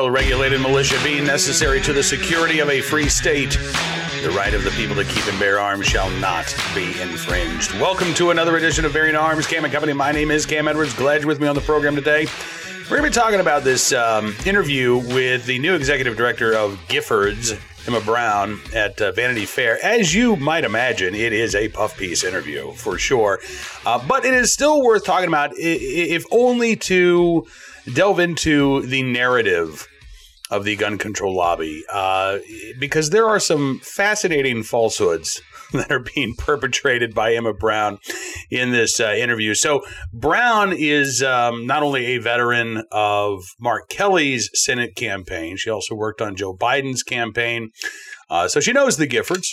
well regulated militia being necessary to the security of a free state, the right of the people to keep and bear arms shall not be infringed. Welcome to another edition of Bearing Arms, Cam and Company. My name is Cam Edwards. You're with me on the program today. We're going to be talking about this um, interview with the new executive director of Giffords, Emma Brown, at uh, Vanity Fair. As you might imagine, it is a puff piece interview for sure, uh, but it is still worth talking about, if only to delve into the narrative of the gun control lobby uh, because there are some fascinating falsehoods that are being perpetrated by Emma Brown in this uh, interview. So, Brown is um, not only a veteran of Mark Kelly's Senate campaign, she also worked on Joe Biden's campaign. Uh, so, she knows the Giffords.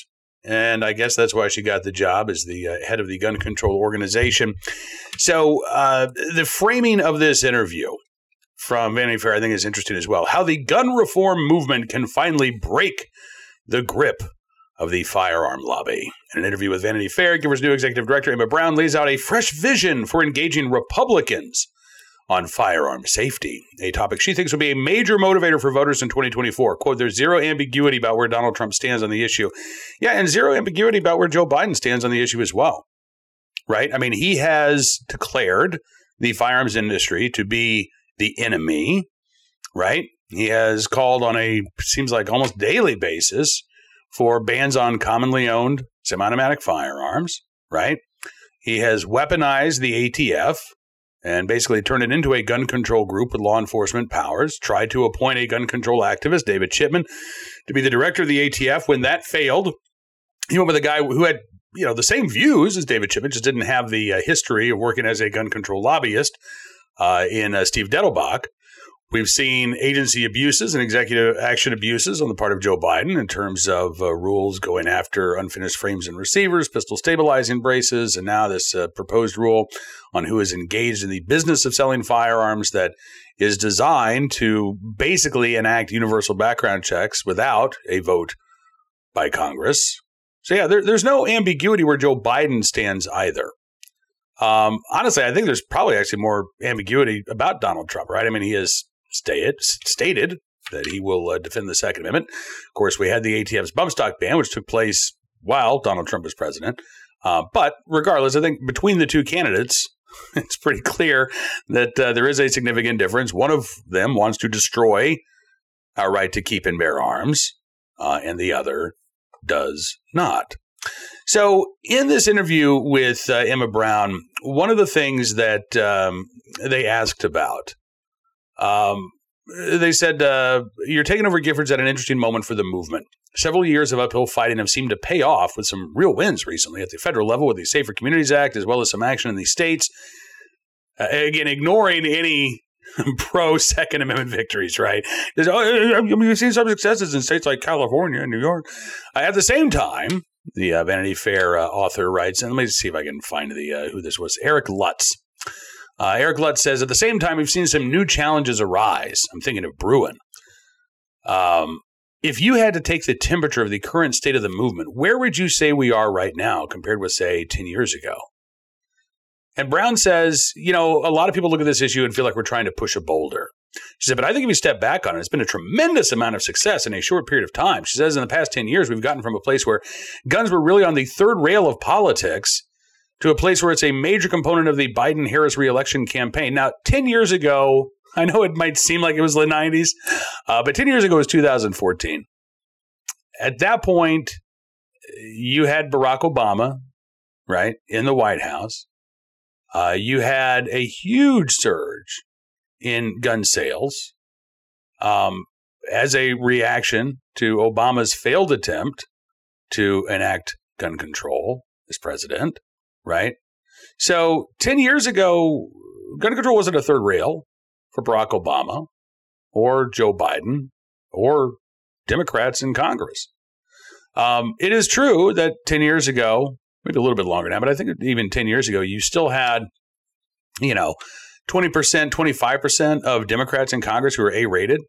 And I guess that's why she got the job as the uh, head of the gun control organization. So, uh, the framing of this interview from Vanity Fair, I think is interesting as well. How the gun reform movement can finally break the grip of the firearm lobby. In an interview with Vanity Fair, Giffords' new executive director Emma Brown lays out a fresh vision for engaging Republicans on firearm safety, a topic she thinks will be a major motivator for voters in 2024. Quote, there's zero ambiguity about where Donald Trump stands on the issue. Yeah, and zero ambiguity about where Joe Biden stands on the issue as well. Right? I mean, he has declared the firearms industry to be the enemy, right? He has called on a seems like almost daily basis for bans on commonly owned semi-automatic firearms, right? He has weaponized the ATF and basically turned it into a gun control group with law enforcement powers. Tried to appoint a gun control activist, David Chipman, to be the director of the ATF. When that failed, he went with a guy who had you know the same views as David Chipman, just didn't have the uh, history of working as a gun control lobbyist uh, in uh, Steve Dettelbach. We've seen agency abuses and executive action abuses on the part of Joe Biden in terms of uh, rules going after unfinished frames and receivers, pistol stabilizing braces, and now this uh, proposed rule on who is engaged in the business of selling firearms that is designed to basically enact universal background checks without a vote by Congress. So, yeah, there, there's no ambiguity where Joe Biden stands either. Um, honestly, I think there's probably actually more ambiguity about Donald Trump, right? I mean, he has stated, stated that he will uh, defend the Second Amendment. Of course, we had the ATF's bump stock ban, which took place while Donald Trump was president. Uh, but regardless, I think between the two candidates, it's pretty clear that uh, there is a significant difference. One of them wants to destroy our right to keep and bear arms, uh, and the other does not. So, in this interview with uh, Emma Brown, one of the things that um, they asked about, um, they said, uh, You're taking over Giffords at an interesting moment for the movement. Several years of uphill fighting have seemed to pay off with some real wins recently at the federal level with the Safer Communities Act, as well as some action in the states. Uh, again, ignoring any pro Second Amendment victories, right? oh, I mean, we've seen some successes in states like California and New York. Uh, at the same time, the uh, Vanity Fair uh, author writes, and let me see if I can find the uh, who this was. Eric Lutz. Uh, Eric Lutz says, at the same time, we've seen some new challenges arise. I'm thinking of Bruen. Um, if you had to take the temperature of the current state of the movement, where would you say we are right now compared with, say, 10 years ago? And Brown says, you know, a lot of people look at this issue and feel like we're trying to push a boulder. She said, but I think if you step back on it, it's been a tremendous amount of success in a short period of time. She says in the past 10 years, we've gotten from a place where guns were really on the third rail of politics to a place where it's a major component of the Biden Harris reelection campaign. Now, 10 years ago, I know it might seem like it was the 90s, uh, but 10 years ago was 2014. At that point, you had Barack Obama, right, in the White House. Uh, you had a huge surge in gun sales um, as a reaction to Obama's failed attempt to enact gun control as president, right? So 10 years ago, gun control wasn't a third rail for Barack Obama or Joe Biden or Democrats in Congress. Um, it is true that 10 years ago, maybe a little bit longer now, but I think even 10 years ago, you still had, you know, 20%, 25% of Democrats in Congress who are A rated.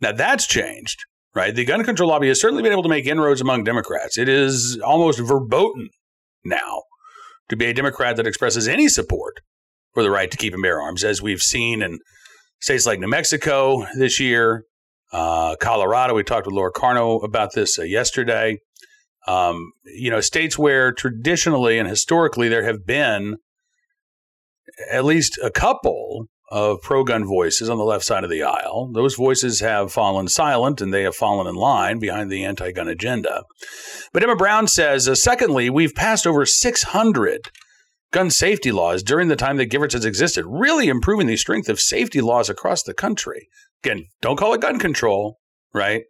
Now that's changed, right? The gun control lobby has certainly been able to make inroads among Democrats. It is almost verboten now to be a Democrat that expresses any support for the right to keep and bear arms, as we've seen in states like New Mexico this year, Uh, Colorado, we talked with Laura Carno about this uh, yesterday. Um, you know, states where traditionally and historically there have been at least a couple of pro gun voices on the left side of the aisle. Those voices have fallen silent and they have fallen in line behind the anti gun agenda. But Emma Brown says, uh, secondly, we've passed over 600 gun safety laws during the time that Giffords has existed, really improving the strength of safety laws across the country. Again, don't call it gun control, right?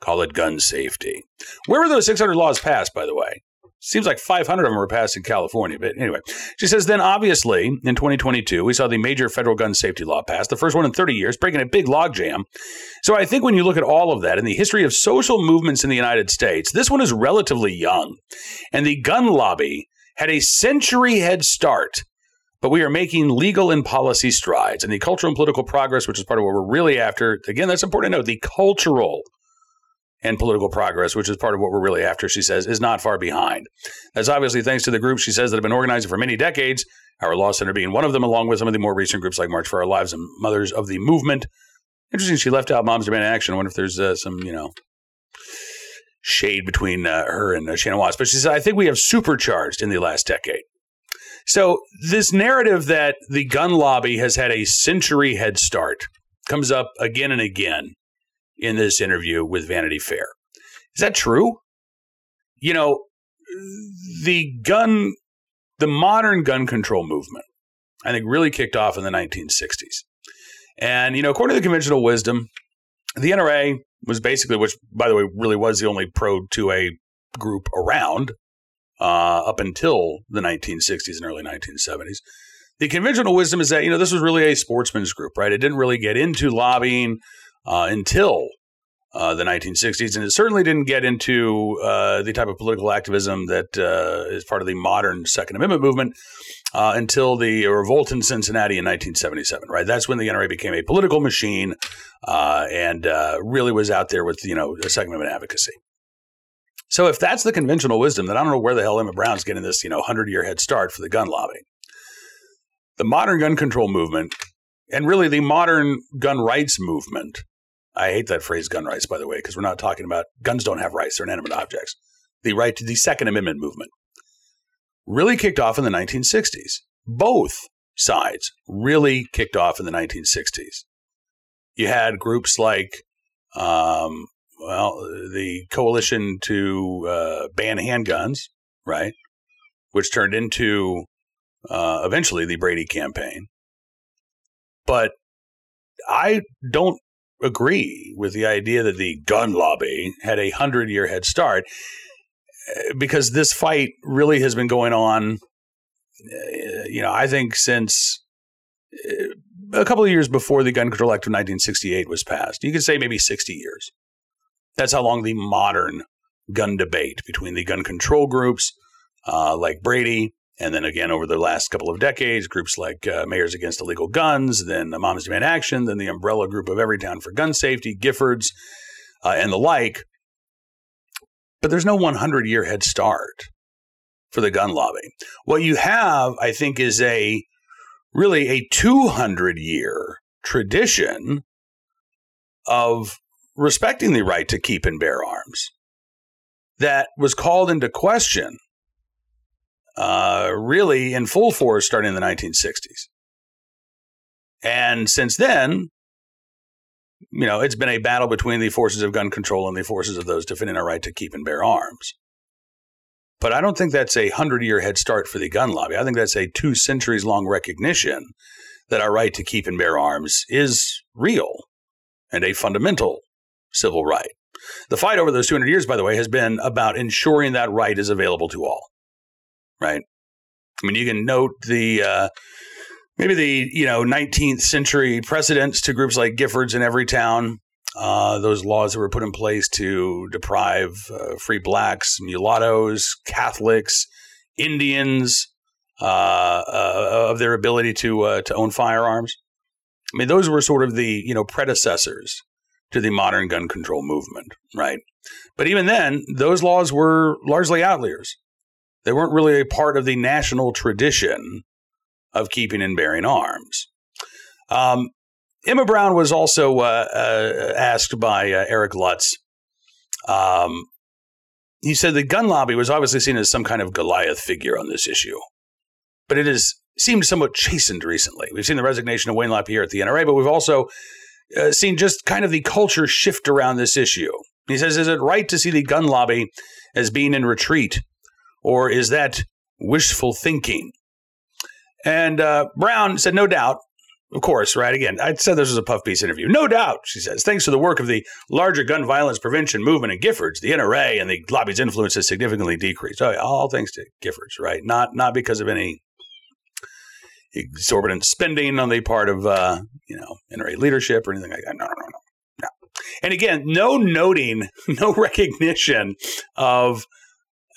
Call it gun safety. Where were those 600 laws passed, by the way? Seems like 500 of them were passed in California. But anyway, she says then obviously in 2022, we saw the major federal gun safety law passed, the first one in 30 years, breaking a big logjam. So I think when you look at all of that in the history of social movements in the United States, this one is relatively young. And the gun lobby had a century head start. But we are making legal and policy strides. And the cultural and political progress, which is part of what we're really after, again, that's important to note the cultural and political progress, which is part of what we're really after, she says, is not far behind. That's obviously thanks to the groups she says that have been organizing for many decades, our Law Center being one of them, along with some of the more recent groups like March for Our Lives and Mothers of the Movement. Interesting, she left out Moms Demand Action. I wonder if there's uh, some, you know, shade between uh, her and uh, Shannon Watts. But she says, I think we have supercharged in the last decade. So this narrative that the gun lobby has had a century head start comes up again and again in this interview with Vanity Fair. Is that true? You know, the gun, the modern gun control movement, I think really kicked off in the 1960s. And, you know, according to the conventional wisdom, the NRA was basically, which by the way, really was the only pro 2A group around uh, up until the 1960s and early 1970s. The conventional wisdom is that, you know, this was really a sportsman's group, right? It didn't really get into lobbying uh, until uh, the 1960s, and it certainly didn't get into uh, the type of political activism that uh, is part of the modern Second Amendment movement uh, until the revolt in Cincinnati in 1977. Right, that's when the NRA became a political machine uh, and uh, really was out there with you know Second Amendment advocacy. So if that's the conventional wisdom, then I don't know where the hell Emma Brown's getting this you know hundred year head start for the gun lobby. The modern gun control movement, and really the modern gun rights movement I hate that phrase gun rights, by the way, because we're not talking about guns don't have rights, they're inanimate objects. The right to the Second Amendment movement really kicked off in the 1960s. Both sides really kicked off in the 1960s. You had groups like, um, well, the Coalition to uh, Ban Handguns, right? Which turned into uh, eventually the Brady campaign. But I don't agree with the idea that the gun lobby had a hundred year head start eh, because this fight really has been going on, eh, you know, I think since eh, a couple of years before the Gun Control Act of 1968 was passed. You could say maybe 60 years. That's how long the modern gun debate between the gun control groups uh, like Brady and then again, over the last couple of decades, groups like uh, Mayors Against Illegal Guns, then the Moms Demand Action, then the umbrella group of Everytown for Gun Safety, Giffords, uh, and the like. But there's no 100 year head start for the gun lobby. What you have, I think, is a really a 200 year tradition of respecting the right to keep and bear arms that was called into question uh, really in full force starting in the 1960s. And since then, you know, it's been a battle between the forces of gun control and the forces of those defending our right to keep and bear arms. But I don't think that's a hundred year head start for the gun lobby. I think that's a two centuries long recognition that our right to keep and bear arms is real and a fundamental civil right. The fight over those 200 years, by the way, has been about ensuring that right is available to all right? I mean, you can note the uh, maybe the you know 19th century precedents to groups like Giffords in Everytown. Uh, those laws that were put in place to deprive uh, free blacks, mulattoes, Catholics, Indians uh, uh of their ability to uh, to own firearms. I mean, those were sort of the you know predecessors to the modern gun control movement, right? But even then, those laws were largely outliers. They weren't really a part of the national tradition of keeping and bearing arms. Um, Emma Brown was also uh, uh, asked by uh, Eric Lutz. Um, he said the gun lobby was obviously seen as some kind of Goliath figure on this issue, but it has seemed somewhat chastened recently. We've seen the resignation of Wayne LaPierre at the NRA, but we've also uh, seen just kind of the culture shift around this issue. He says, Is it right to see the gun lobby as being in retreat, or is that wishful thinking? And uh, Brown said, No doubt. Of course, right? Again, I said this was a puff piece interview. No doubt, she says. Thanks to the work of the larger gun violence prevention movement in Giffords, the NRA and the lobby's influence has significantly decreased. Oh, all thanks to Giffords, right? Not not because of any exorbitant spending on the part of uh, you know NRA leadership or anything like that. No, no, no, no. And again, no noting, no recognition of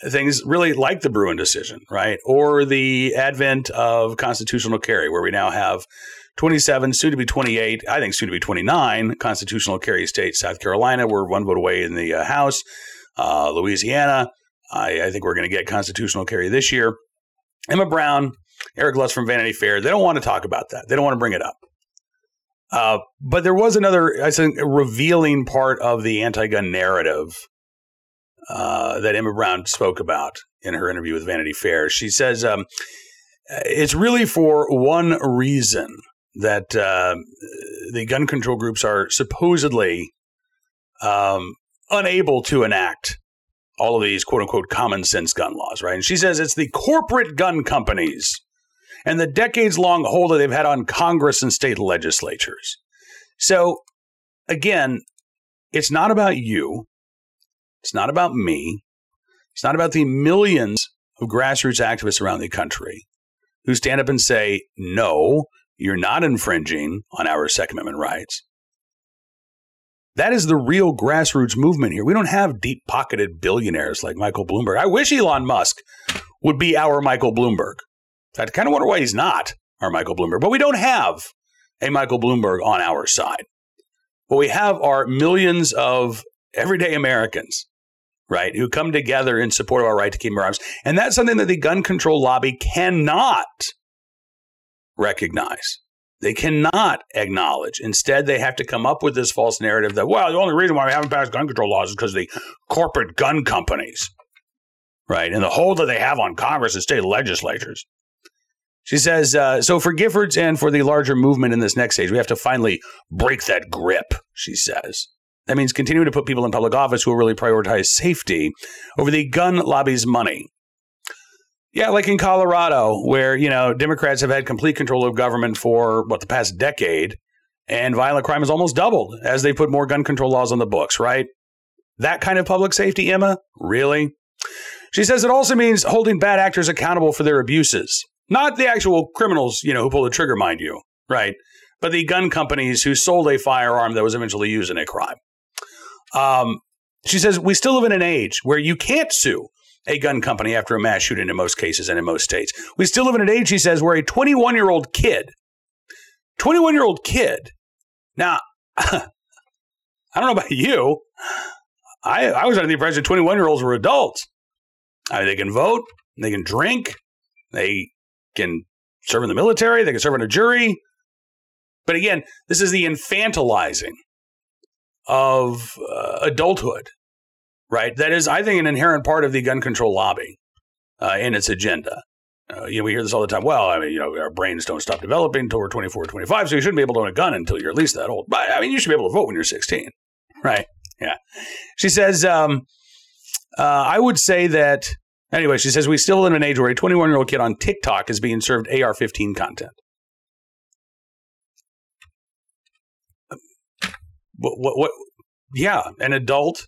things really like the Bruen decision, right? Or the advent of constitutional carry, where we now have 27, soon to be 28, I think soon to be 29 constitutional carry states. South Carolina, we're one vote away in the uh, House. Uh, Louisiana, I, I think we're going to get constitutional carry this year. Emma Brown, Eric Lutz from Vanity Fair, they don't want to talk about that. They don't want to bring it up. Uh, but there was another, I think, revealing part of the anti-gun narrative uh, that Emma Brown spoke about in her interview with Vanity Fair. She says um, it's really for one reason that uh, the gun control groups are supposedly um, unable to enact all of these quote unquote common sense gun laws, right? And she says it's the corporate gun companies and the decades long hold that they've had on Congress and state legislatures. So, again, it's not about you. It's not about me. It's not about the millions of grassroots activists around the country who stand up and say, no, you're not infringing on our Second Amendment rights. That is the real grassroots movement here. We don't have deep pocketed billionaires like Michael Bloomberg. I wish Elon Musk would be our Michael Bloomberg. I kind of wonder why he's not our Michael Bloomberg, but we don't have a Michael Bloomberg on our side. What we have are millions of everyday Americans, right, who come together in support of our right to keep our arms. And that's something that the gun control lobby cannot recognize. They cannot acknowledge. Instead, they have to come up with this false narrative that, well, the only reason why we haven't passed gun control laws is because the corporate gun companies, right, and the hold that they have on Congress and state legislatures. She says, uh, so for Giffords and for the larger movement in this next stage, we have to finally break that grip, she says. That means continuing to put people in public office who will really prioritize safety over the gun lobby's money. Yeah, like in Colorado, where, you know, Democrats have had complete control of government for, what, the past decade, and violent crime has almost doubled as they put more gun control laws on the books, right? That kind of public safety, Emma? Really? She says it also means holding bad actors accountable for their abuses. Not the actual criminals, you know, who pull the trigger, mind you, right? But the gun companies who sold a firearm that was eventually used in a crime. Um, she says, We still live in an age where you can't sue a gun company after a mass shooting in most cases and in most states. We still live in an age, she says, where a 21 year old kid, 21 year old kid, now, I don't know about you. I, I was under the impression 21 year olds were adults. I mean, they can vote, they can drink, they can serve in the military, they can serve in a jury. But again, this is the infantilizing of uh, adulthood right? That is, I think, an inherent part of the gun control lobby uh, its agenda. Uh, you know, we hear this all the time. Well, I mean, you know, our brains don't stop developing until we're 24 or 25, so you shouldn't be able to own a gun until you're at least that old. But I mean, you should be able to vote when you're 16, right? Yeah. She says, um, uh, I would say that, anyway, she says, we still live in an age where a 21 year old kid on TikTok is being served AR 15 content. What, what, what, yeah, an adult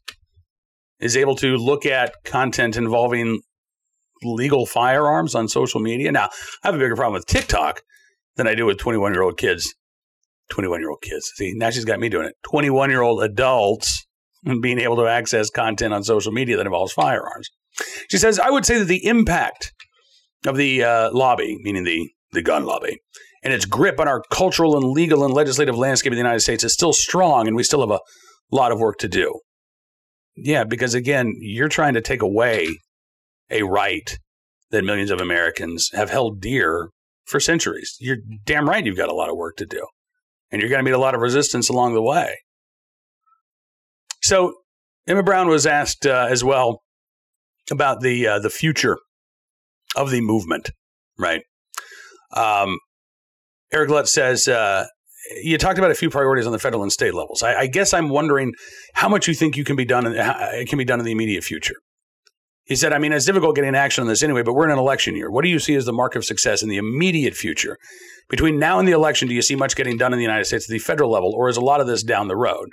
is able to look at content involving legal firearms on social media. Now, I have a bigger problem with TikTok than I do with 21 year old kids. 21 year old kids. See, now she's got me doing it. 21 year old adults being able to access content on social media that involves firearms. She says, I would say that the impact of the uh, lobby, meaning the, the gun lobby, and its grip on our cultural and legal and legislative landscape in the United States is still strong, and we still have a lot of work to do. Yeah, because again, you're trying to take away a right that millions of Americans have held dear for centuries. You're damn right you've got a lot of work to do. and you're going to meet a lot of resistance along the way. So Emma Brown was asked uh, as well about the uh, the future of the movement, right? Um, Eric Lutz says uh, you talked about a few priorities on the federal and state levels. I, I guess I'm wondering how much you think you can be done in, it can be done in the immediate future. He said, I mean, it's difficult getting action on this anyway, but we're in an election year. What do you see as the mark of success in the immediate future? Between now and the election, do you see much getting done in the United States at the federal level, or is a lot of this down the road?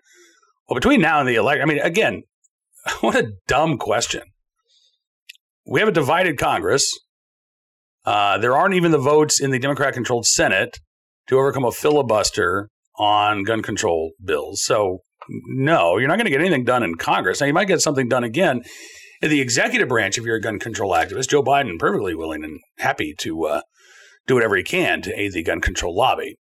Well, between now and the election, I mean, again, what a dumb question. We have a divided Congress. Uh, there aren't even the votes in the Democrat controlled Senate to overcome a filibuster on gun control bills. So, no, you're not going to get anything done in Congress. Now, you might get something done again in the executive branch if you're a gun control activist. Joe Biden perfectly willing and happy to uh, do whatever he can to aid the gun control lobby.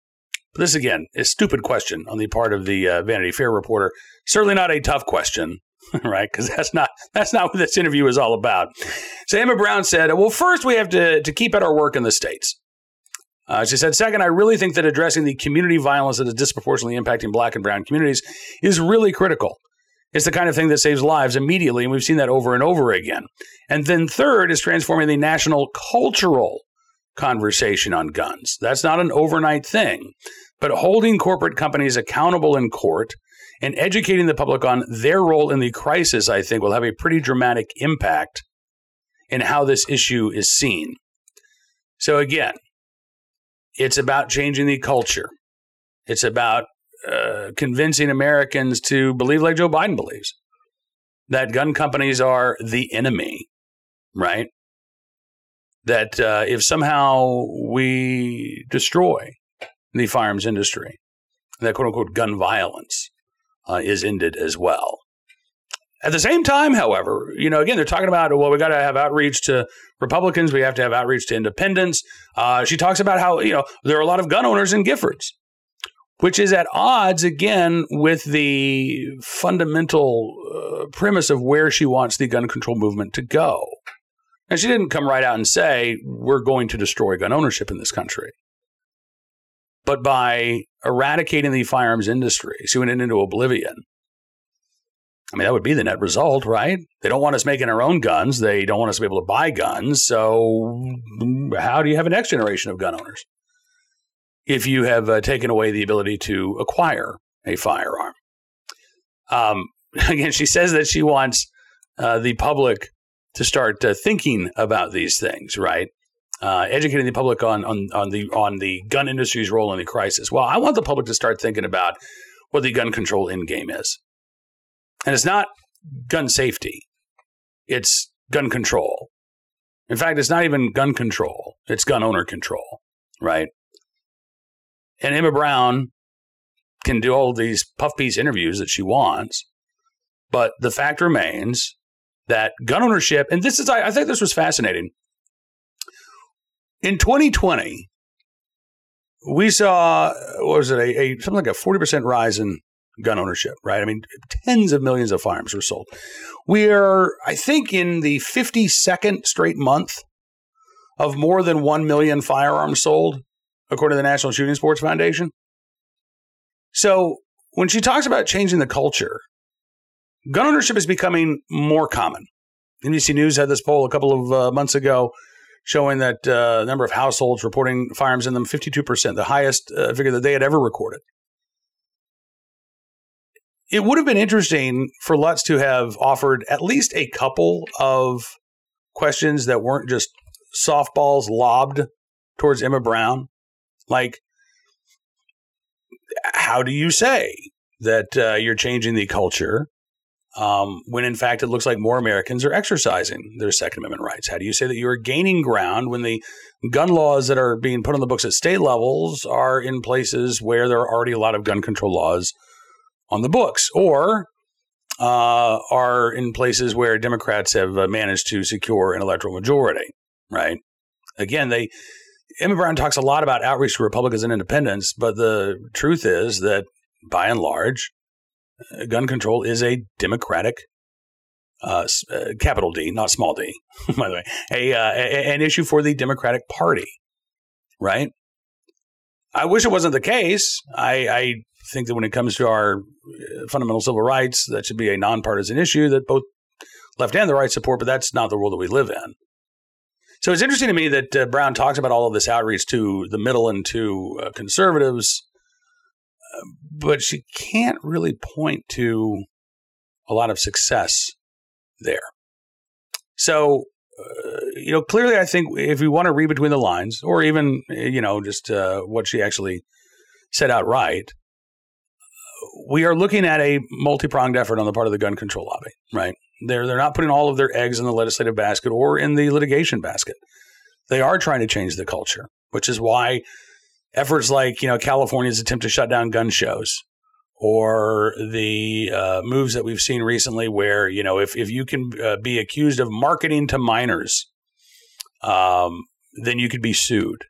But this again is stupid question on the part of the uh, Vanity Fair reporter. Certainly not a tough question, right? Because that's not that's not what this interview is all about. So Emma Brown said, "Well, first we have to to keep at our work in the states." Uh, she said, second, I really think that addressing the community violence that is disproportionately impacting black and brown communities is really critical. It's the kind of thing that saves lives immediately, and we've seen that over and over again. And then third is transforming the national cultural conversation on guns. That's not an overnight thing, but holding corporate companies accountable in court and educating the public on their role in the crisis, I think, will have a pretty dramatic impact in how this issue is seen. So, again, it's about changing the culture. It's about uh, convincing Americans to believe like Joe Biden believes that gun companies are the enemy, right? That uh, if somehow we destroy the firearms industry, that quote unquote gun violence uh, is ended as well. At the same time, however, you know, again, they're talking about, well, we got to have outreach to Republicans. We have to have outreach to independents. Uh, she talks about how, you know, there are a lot of gun owners in Giffords, which is at odds, again, with the fundamental uh, premise of where she wants the gun control movement to go. And she didn't come right out and say, we're going to destroy gun ownership in this country. But by eradicating the firearms industry, suing it into oblivion, I mean, that would be the net result, right? They don't want us making our own guns. They don't want us to be able to buy guns. So, how do you have a next generation of gun owners if you have uh, taken away the ability to acquire a firearm? Um, again, she says that she wants uh, the public to start uh, thinking about these things, right? Uh, educating the public on, on on the on the gun industry's role in the crisis. Well, I want the public to start thinking about what the gun control end game is. And it's not gun safety, it's gun control. In fact, it's not even gun control, it's gun owner control, right? And Emma Brown can do all these puff piece interviews that she wants, but the fact remains that gun ownership, and this is, I, I think this was fascinating. In 2020, we saw, what was it, a, a something like a 40% rise in gun ownership, right? I mean, tens of millions of firearms were sold. We are, I think, in the 52nd straight month of more than 1 million firearms sold, according to the National Shooting Sports Foundation. So when she talks about changing the culture, gun ownership is becoming more common. NBC News had this poll a couple of uh, months ago showing that uh, number of households reporting firearms in them 52%, the highest uh, figure that they had ever recorded it would have been interesting for Lutz to have offered at least a couple of questions that weren't just softballs lobbed towards Emma Brown. Like, how do you say that uh, you're changing the culture um, when in fact it looks like more Americans are exercising their Second Amendment rights? How do you say that you're gaining ground when the gun laws that are being put on the books at state levels are in places where there are already a lot of gun control laws on the books or uh, are in places where Democrats have uh, managed to secure an electoral majority, right? Again, they Emma Brown talks a lot about outreach to Republicans and independents, but the truth is that by and large, gun control is a Democratic, uh, uh, capital D, not small d, by the way, a, uh, a, an issue for the Democratic Party, right? I wish it wasn't the case. I, I think that when it comes to our uh, fundamental civil rights, that should be a nonpartisan issue that both left and the right support, but that's not the world that we live in. So it's interesting to me that uh, Brown talks about all of this outreach to the middle and to uh, conservatives, but she can't really point to a lot of success there. So, uh, you know, clearly, I think if we want to read between the lines, or even, you know, just uh, what she actually said outright, we are looking at a multi pronged effort on the part of the gun control lobby, right? They're they're not putting all of their eggs in the legislative basket or in the litigation basket. They are trying to change the culture, which is why efforts like you know California's attempt to shut down gun shows or the uh, moves that we've seen recently where you know if, if you can uh, be accused of marketing to minors um, then you could be sued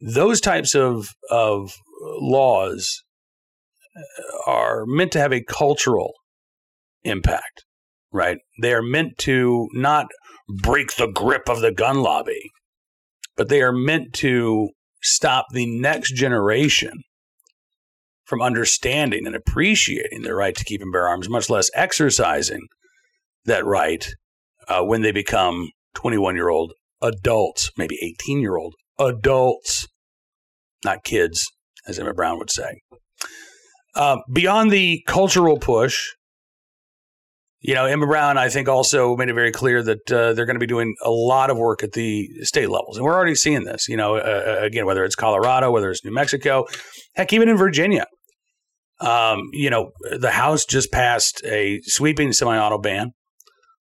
those types of of laws are meant to have a cultural impact right? They are meant to not break the grip of the gun lobby, but they are meant to stop the next generation from understanding and appreciating their right to keep and bear arms, much less exercising that right uh, when they become 21 year old adults, maybe 18 year old adults, not kids, as Emma Brown would say. Uh, beyond the cultural push you know, Emma Brown, I think, also made it very clear that uh, they're going to be doing a lot of work at the state levels. And we're already seeing this, you know, uh, uh, again, whether it's Colorado, whether it's New Mexico, heck, even in Virginia. Um, you know, the House just passed a sweeping semi auto ban.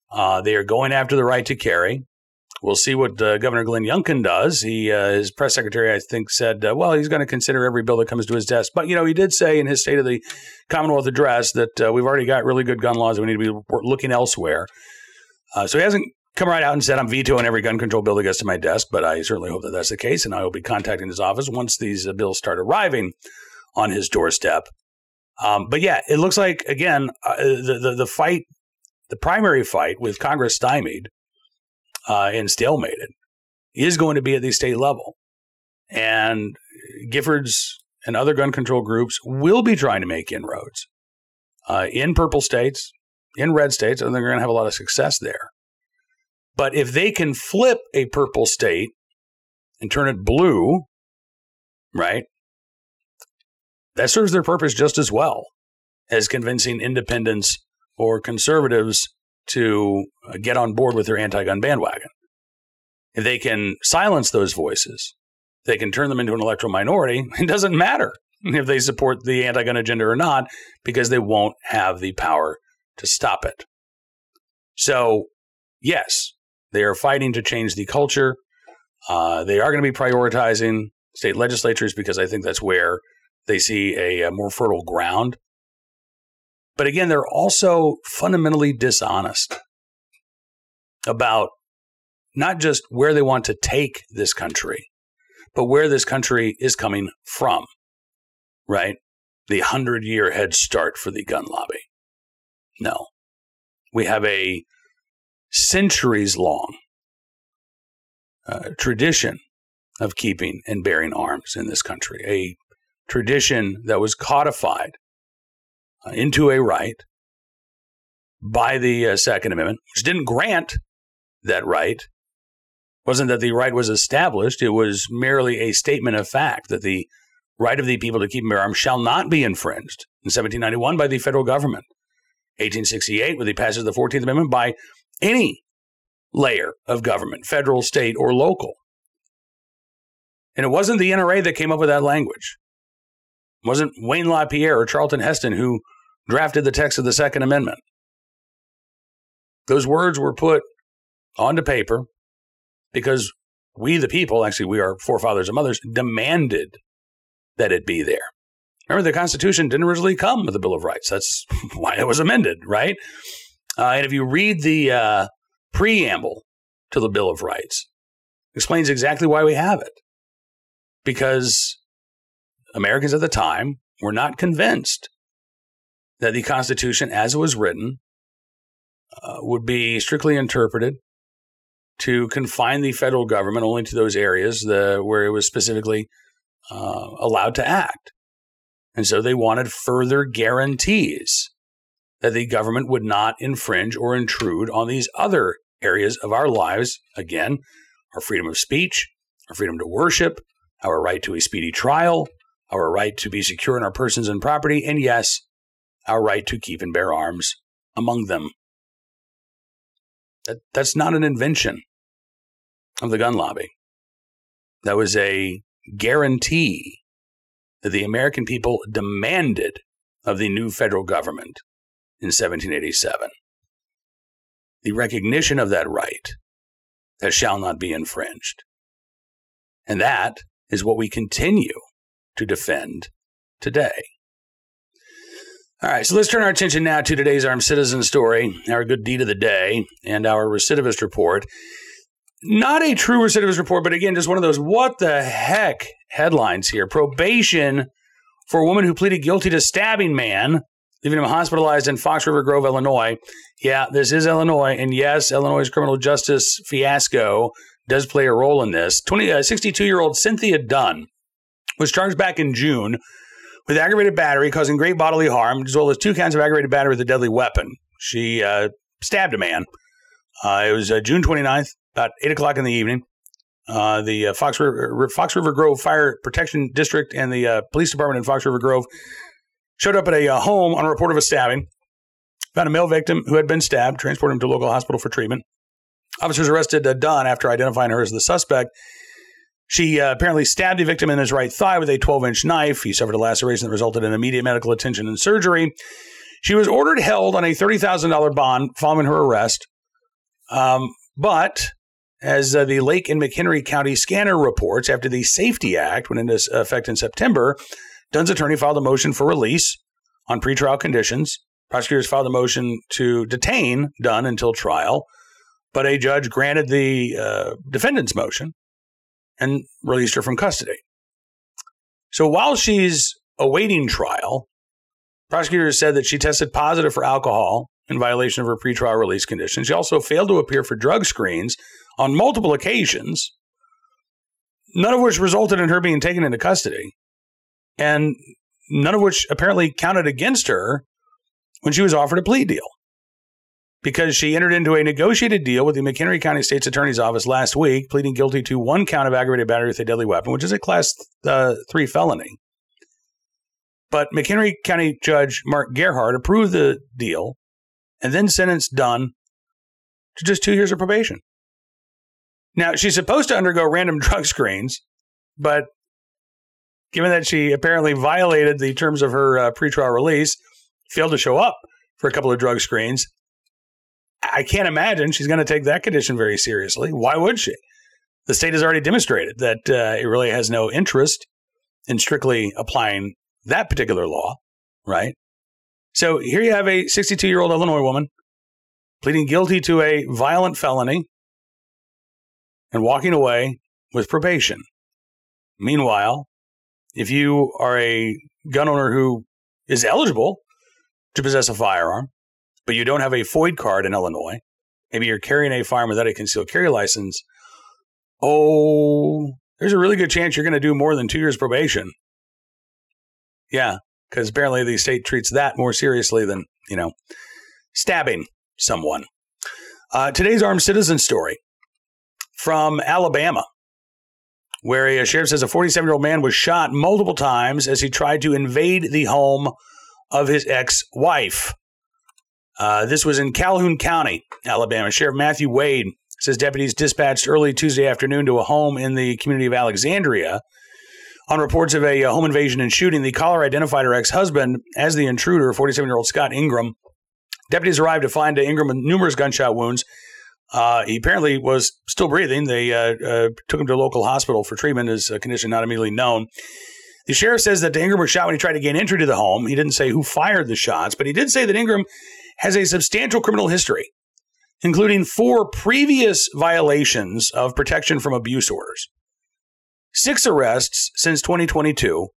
Uh, they are going after the right to carry. We'll see what uh, Governor Glenn Youngkin does. He, uh, his press secretary, I think, said, uh, well, he's going to consider every bill that comes to his desk. But you know, he did say in his State of the Commonwealth address that uh, we've already got really good gun laws. We need to be looking elsewhere. Uh, so he hasn't come right out and said I'm vetoing every gun control bill that gets to my desk, but I certainly hope that that's the case, and I will be contacting his office once these uh, bills start arriving on his doorstep. Um, but yeah, it looks like again the, the the fight, the primary fight with Congress stymied uh, and stalemated is going to be at the state level. And Giffords and other gun control groups will be trying to make inroads uh, in purple states, in red states, and they're going to have a lot of success there. But if they can flip a purple state and turn it blue, right, that serves their purpose just as well as convincing independents or conservatives to uh, get on board with their anti gun bandwagon. If they can silence those voices, they can turn them into an electoral minority. It doesn't matter if they support the anti gun agenda or not, because they won't have the power to stop it. So, yes, they are fighting to change the culture. Uh, they are going to be prioritizing state legislatures because I think that's where they see a, a more fertile ground but again, they're also fundamentally dishonest about not just where they want to take this country, but where this country is coming from, right? The hundred year head start for the gun lobby. No. We have a centuries long uh, tradition of keeping and bearing arms in this country, a tradition that was codified into a right by the uh, Second Amendment, which didn't grant that right. Wasn't that the right was established, it was merely a statement of fact that the right of the people to keep and bear arms shall not be infringed in 1791 by the federal government. 1868, with the passage of the 14th Amendment, by any layer of government, federal, state, or local. And it wasn't the NRA that came up with that language. It wasn't Wayne LaPierre or Charlton Heston who drafted the text of the Second Amendment. Those words were put onto paper because we, the people, actually, we, our forefathers and mothers, demanded that it be there. Remember, the Constitution didn't originally come with the Bill of Rights. That's why it was amended, right? Uh, and if you read the uh, preamble to the Bill of Rights, explains exactly why we have it. Because Americans at the time were not convinced that the Constitution, as it was written, uh, would be strictly interpreted to confine the federal government only to those areas the, where it was specifically uh, allowed to act. And so they wanted further guarantees that the government would not infringe or intrude on these other areas of our lives. Again, our freedom of speech, our freedom to worship, our right to a speedy trial, our right to be secure in our persons and property, and yes, our right to keep and bear arms among them. That, that's not an invention of the gun lobby. That was a guarantee that the American people demanded of the new federal government in 1787. The recognition of that right that shall not be infringed. And that is what we continue to defend today. All right, so let's turn our attention now to today's armed citizen story, our good deed of the day, and our recidivist report. Not a true recidivist report, but again, just one of those what the heck headlines here. Probation for a woman who pleaded guilty to stabbing man, leaving him hospitalized in Fox River Grove, Illinois. Yeah, this is Illinois, and yes, Illinois' criminal justice fiasco does play a role in this. 20, uh, 62 year old Cynthia Dunn was charged back in June with aggravated battery causing great bodily harm, as well as two counts of aggravated battery with a deadly weapon. She uh, stabbed a man. Uh, it was uh, June 29th, about 8 o'clock in the evening. Uh, the uh, Fox, River, Fox River Grove Fire Protection District and the uh, police department in Fox River Grove showed up at a home on a report of a stabbing. Found a male victim who had been stabbed, transported him to a local hospital for treatment. Officers arrested Dunn after identifying her as the suspect she uh, apparently stabbed the victim in his right thigh with a 12 inch knife. He suffered a laceration that resulted in immediate medical attention and surgery. She was ordered held on a $30,000 bond following her arrest. Um, but as uh, the Lake and McHenry County scanner reports, after the Safety Act went into effect in September, Dunn's attorney filed a motion for release on pretrial conditions. Prosecutors filed a motion to detain Dunn until trial, but a judge granted the uh, defendant's motion and released her from custody. So while she's awaiting trial, prosecutors said that she tested positive for alcohol in violation of her pretrial release conditions. She also failed to appear for drug screens on multiple occasions, none of which resulted in her being taken into custody, and none of which apparently counted against her when she was offered a plea deal because she entered into a negotiated deal with the McHenry County State's Attorney's Office last week, pleading guilty to one count of aggravated battery with a deadly weapon, which is a class uh, three felony. But McHenry County Judge Mark Gerhardt approved the deal and then sentenced Dunn to just two years of probation. Now, she's supposed to undergo random drug screens, but given that she apparently violated the terms of her uh, pretrial release, failed to show up for a couple of drug screens, I can't imagine she's going to take that condition very seriously. Why would she? The state has already demonstrated that uh, it really has no interest in strictly applying that particular law, right? So here you have a 62 year old Illinois woman pleading guilty to a violent felony and walking away with probation. Meanwhile, if you are a gun owner who is eligible to possess a firearm, but you don't have a FOID card in Illinois, maybe you're carrying a firearm without a concealed carry license, oh, there's a really good chance you're going to do more than two years probation. Yeah, because apparently the state treats that more seriously than, you know, stabbing someone. Uh, today's armed citizen story from Alabama, where a sheriff says a 47 year old man was shot multiple times as he tried to invade the home of his ex wife. Uh, this was in Calhoun County, Alabama. Sheriff Matthew Wade says deputies dispatched early Tuesday afternoon to a home in the community of Alexandria. On reports of a, uh, home invasion and shooting, the caller identified her ex husband as the intruder, 47 year old Scott Ingram. Deputies arrived to find Ingram with numerous gunshot wounds. Uh, he apparently was still breathing. They uh, uh, took him to a local hospital for treatment, his condition not immediately known. The sheriff says that Ingram was shot when he tried to gain entry to the home. He didn't say who fired the shots, but he did say that Ingram has a substantial criminal history, including four previous violations of protection from abuse orders, six arrests since 2022,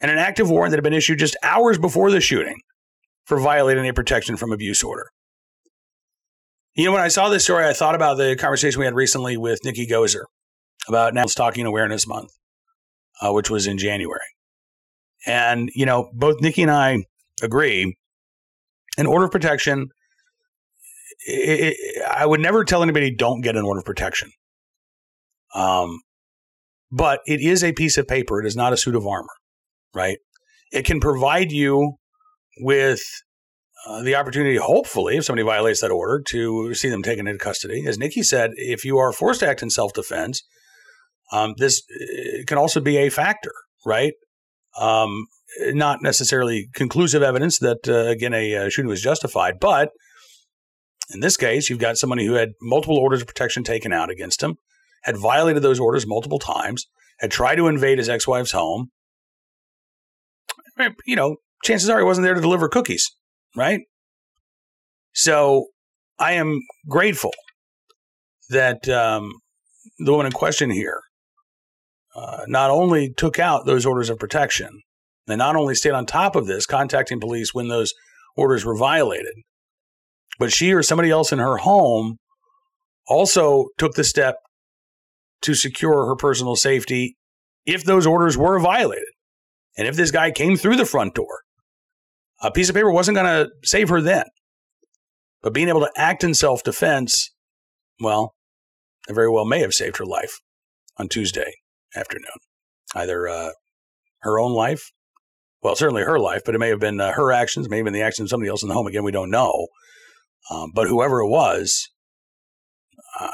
and an active warrant that had been issued just hours before the shooting for violating a protection from abuse order. You know, when I saw this story, I thought about the conversation we had recently with Nikki Goeser about Now Stalking Awareness Month. uh, which was in January. And, you know, both Nikki and I agree an order of protection, it, it, I would never tell anybody don't get an order of protection. Um, but it is a piece of paper. It is not a suit of armor, right? It can provide you with uh, the opportunity, hopefully, if somebody violates that order, to see them taken into custody. As Nikki said, if you are forced to act in self defense, um, this uh, can also be a factor, right? Um, not necessarily conclusive evidence that, uh, again, a uh, shooting was justified, but in this case, you've got somebody who had multiple orders of protection taken out against him, had violated those orders multiple times, had tried to invade his ex wife's home. You know, chances are he wasn't there to deliver cookies, right? So I am grateful that um, the woman in question here uh, not only took out those orders of protection, and not only stayed on top of this, contacting police when those orders were violated, but she or somebody else in her home also took the step to secure her personal safety if those orders were violated. And if this guy came through the front door, a piece of paper wasn't going to save her then. But being able to act in self defense, well, it very well may have saved her life on Tuesday afternoon. Either uh, her own life, well, certainly her life, but it may have been uh, her actions, may have been the actions of somebody else in the home. Again, we don't know. Um, but whoever it was,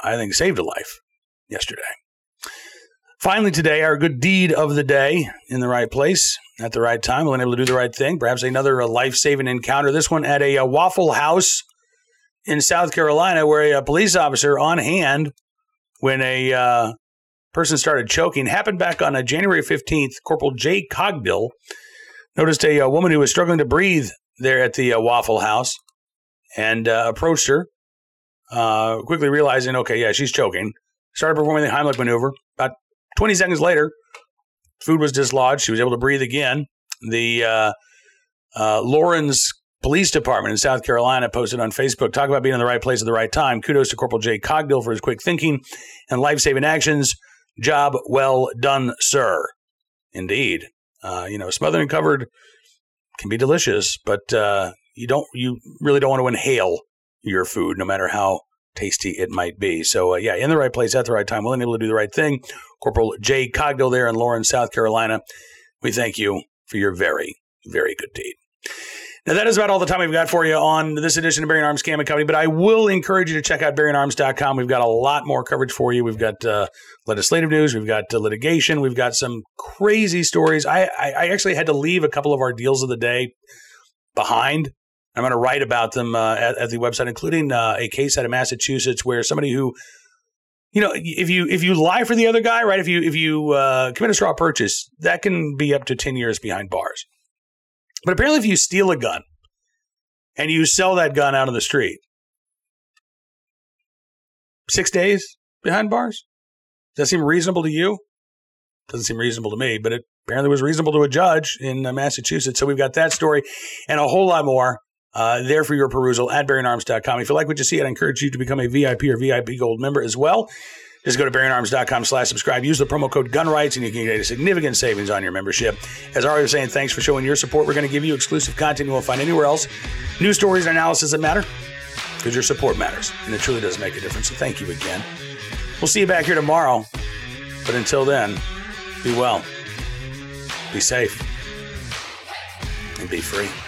I think saved a life yesterday. Finally, today, our good deed of the day in the right place at the right time, willing able to do the right thing. Perhaps another uh, life saving encounter. This one at a, a, uh, Waffle House in South Carolina, where a, police officer on hand when a uh, person started choking happened back on a uh, January 15th. Corporal Jay Cogdill noticed a, a, woman who was struggling to breathe there at the uh, Waffle House and approached her, quickly realizing, okay, yeah, she's choking. Started performing the Heimlich maneuver. About 20 seconds later, food was dislodged. She was able to breathe again. The uh, uh, Laurens Police Department in South Carolina posted on Facebook, talk about being in the right place at the right time. Kudos to Corporal Jay Cogdill for his quick thinking and life saving actions. Job well done, sir. Indeed. Uh, you know, smothered and covered can be delicious, but uh, you don't, you really don't want to inhale your food, no matter how tasty it might be. So, uh, yeah, in the right place at the right time, willing able to do the right thing. Corporal Jay Cogdill there in Laurens, South Carolina. We thank you for your very, very good deed. Now, that is about all the time we've got for you on this edition of Bearing Arms Cam and Company, but I will encourage you to check out BearingArms.com. We've got a lot more coverage for you. We've got uh, legislative news, we've got uh, litigation, we've got some crazy stories. I, I, I actually had to leave a couple of our deals of the day behind I'm going to write about them uh, at, at, the website, including uh, a case out of Massachusetts where somebody who, you know, if you if you lie for the other guy, right? If you if you uh, commit a straw purchase, that can be up to ten years behind bars. But apparently, if you steal a gun and you sell that gun out on the street, six days behind bars. Does that seem reasonable to you? Doesn't seem reasonable to me, but it apparently was reasonable to a judge in uh, Massachusetts. So we've got that story and a whole lot more uh, there for your perusal at bearingarms.com. If you like what you see, I'd encourage you to become a VIP or VIP Gold member as well. Just go to bearingarms.com slash subscribe. Use the promo code GUNRIGHTS and you can get a significant savings on your membership. As I was saying, thanks for showing your support. We're going to give you exclusive content you won't find anywhere else. News stories and analysis that matter because your support matters and it truly does make a difference. So thank you again. We'll see you back here tomorrow. But until then, be well, be safe, and be free.